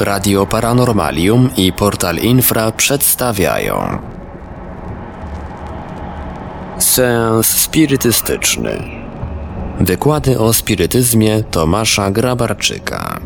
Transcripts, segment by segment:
Radio Paranormalium i Portal Infra przedstawiają Seans spirytystyczny. Wykłady o spirytyzmie Tomasza Grabarczyka.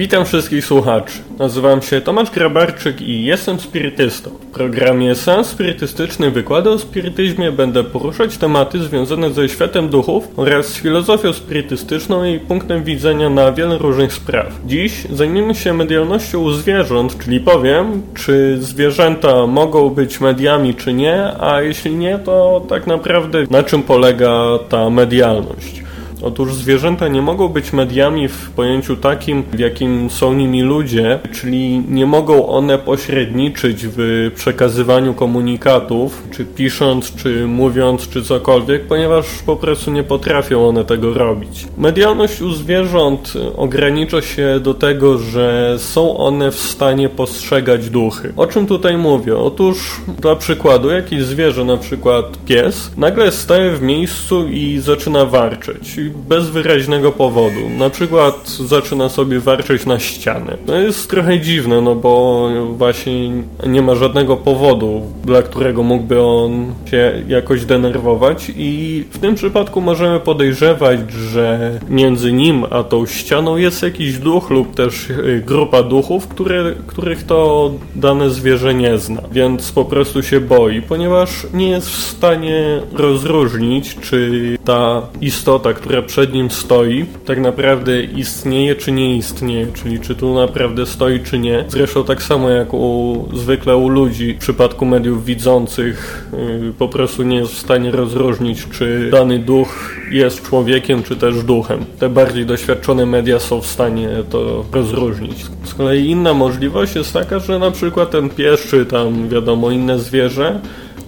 Witam wszystkich słuchaczy. Nazywam się Tomasz Grabarczyk i jestem spirytystą. W programie Sens Spirytystyczny Wykłady o spirytyzmie będę poruszać tematy związane ze światem duchów oraz filozofią spirytystyczną i punktem widzenia na wiele różnych spraw. Dziś zajmiemy się medialnością zwierząt, czyli powiem, czy zwierzęta mogą być mediami czy nie, a jeśli nie, to tak naprawdę na czym polega ta medialność. Otóż zwierzęta nie mogą być mediami w pojęciu takim, w jakim są nimi ludzie, czyli nie mogą one pośredniczyć w przekazywaniu komunikatów, czy pisząc, czy mówiąc, czy cokolwiek, ponieważ po prostu nie potrafią one tego robić. Medialność u zwierząt ogranicza się do tego, że są one w stanie postrzegać duchy. O czym tutaj mówię? Otóż dla przykładu jakieś zwierzę, na przykład pies, nagle staje w miejscu i zaczyna warczeć bez wyraźnego powodu. Na przykład zaczyna sobie warczeć na ścianę. To jest trochę dziwne, no bo właśnie nie ma żadnego powodu, dla którego mógłby on się jakoś denerwować i w tym przypadku możemy podejrzewać, że między nim a tą ścianą jest jakiś duch lub też y, grupa duchów, które, których to dane zwierzę nie zna, więc po prostu się boi, ponieważ nie jest w stanie rozróżnić, czy ta istota, która przed nim stoi, tak naprawdę istnieje czy nie istnieje, czyli czy tu naprawdę stoi czy nie. Zresztą tak samo jak u, zwykle u ludzi w przypadku mediów widzących yy, po prostu nie jest w stanie rozróżnić, czy dany duch jest człowiekiem, czy też duchem. Te bardziej doświadczone media są w stanie to rozróżnić. Z kolei inna możliwość jest taka, że na przykład ten pies, czy tam wiadomo inne zwierzę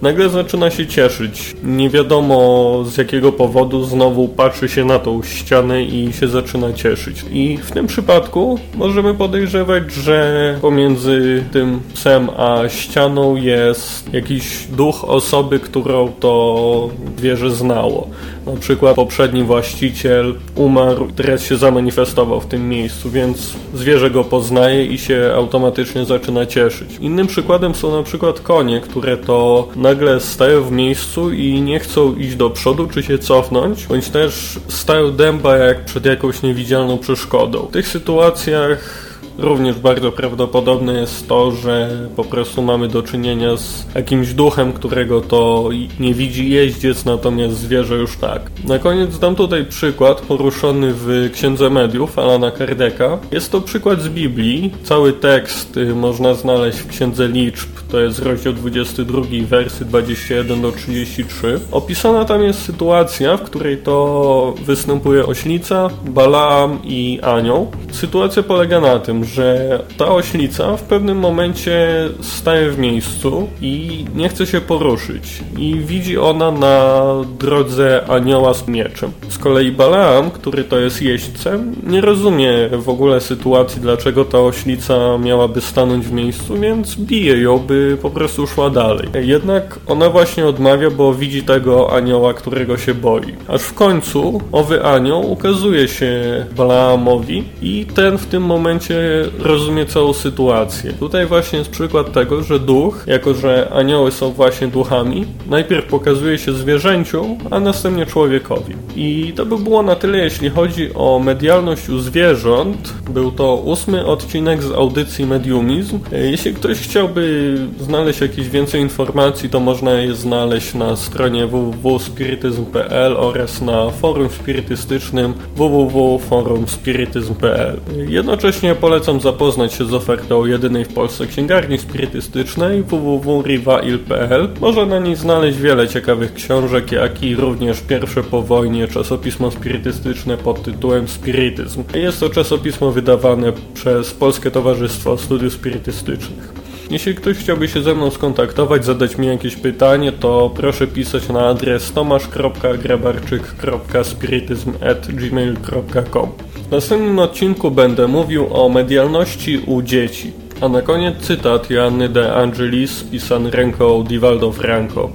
nagle zaczyna się cieszyć. Nie wiadomo z jakiego powodu znowu patrzy się na tą ścianę i się zaczyna cieszyć. I w tym przypadku możemy podejrzewać, że pomiędzy tym psem a ścianą jest jakiś duch osoby, którą to zwierzę znało. Na przykład poprzedni właściciel umarł, teraz się zamanifestował w tym miejscu, więc zwierzę go poznaje i się automatycznie zaczyna cieszyć. Innym przykładem są na przykład konie, które to nagle stają w miejscu i nie chcą iść do przodu czy się cofnąć, bądź też stają dęba jak przed jakąś niewidzialną przeszkodą. W tych sytuacjach Również bardzo prawdopodobne jest to, że po prostu mamy do czynienia z jakimś duchem, którego to nie widzi jeździec, natomiast zwierzę już tak. Na koniec dam tutaj przykład poruszony w Księdze Mediów Alana Kardeka. Jest to przykład z Biblii. Cały tekst y, można znaleźć w Księdze Liczb, to jest rozdział 22, wersy 21 do 33. Opisana tam jest sytuacja, w której to występuje oślica, Balaam i anioł. Sytuacja polega na że ta oślica w pewnym momencie staje w miejscu i nie chce się poruszyć. I widzi ona na drodze anioła z mieczem. Z kolei Balaam, który to jest jeźdźcem, nie rozumie w ogóle sytuacji, dlaczego ta oślica miałaby stanąć w miejscu, więc bije ją, by po prostu szła dalej. Jednak ona właśnie odmawia, bo widzi tego anioła, którego się boi. Aż w końcu owy anioł ukazuje się Balaamowi i ten w tym momencie rozumie całą sytuację. Tutaj właśnie jest przykład tego, że duch, jako że anioły są właśnie duchami, najpierw pokazuje się zwierzęciu, a następnie człowiekowi. I to by było na tyle, jeśli chodzi o medialność u zwierząt. Był to ósmy odcinek z audycji Mediumizm. Jeśli ktoś chciałby znaleźć jakieś więcej informacji, to można je znaleźć na stronie www.spirityzm.pl oraz na forum spirytystycznym www.forumspirytyzm.pl. Jednocześnie polecam polecam zapoznać się z ofertą jedynej w Polsce księgarni spirytystycznej www.rivail.pl. Można na niej znaleźć wiele ciekawych książek, jak i również pierwsze po wojnie czasopismo spirytystyczne pod tytułem Spirytyzm. Jest to czasopismo wydawane przez Polskie Towarzystwo Studiów Spirytystycznych. Jeśli ktoś chciałby się ze mną skontaktować, zadać mi jakieś pytanie, to proszę pisać na adres tomasz.grabarczyk.spirytyzm.gmail.com w następnym odcinku będę mówił o medialności u dzieci. A na koniec cytat Joanny de Angelis pisany ręką Divaldo Franco.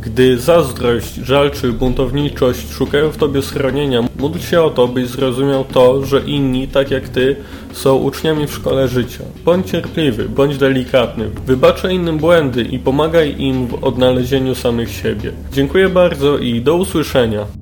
Gdy zazdrość, żal czy buntowniczość szukają w tobie schronienia, módl się o to, byś zrozumiał to, że inni, tak jak ty, są uczniami w szkole życia. Bądź cierpliwy, bądź delikatny, wybaczaj innym błędy i pomagaj im w odnalezieniu samych siebie. Dziękuję bardzo i do usłyszenia.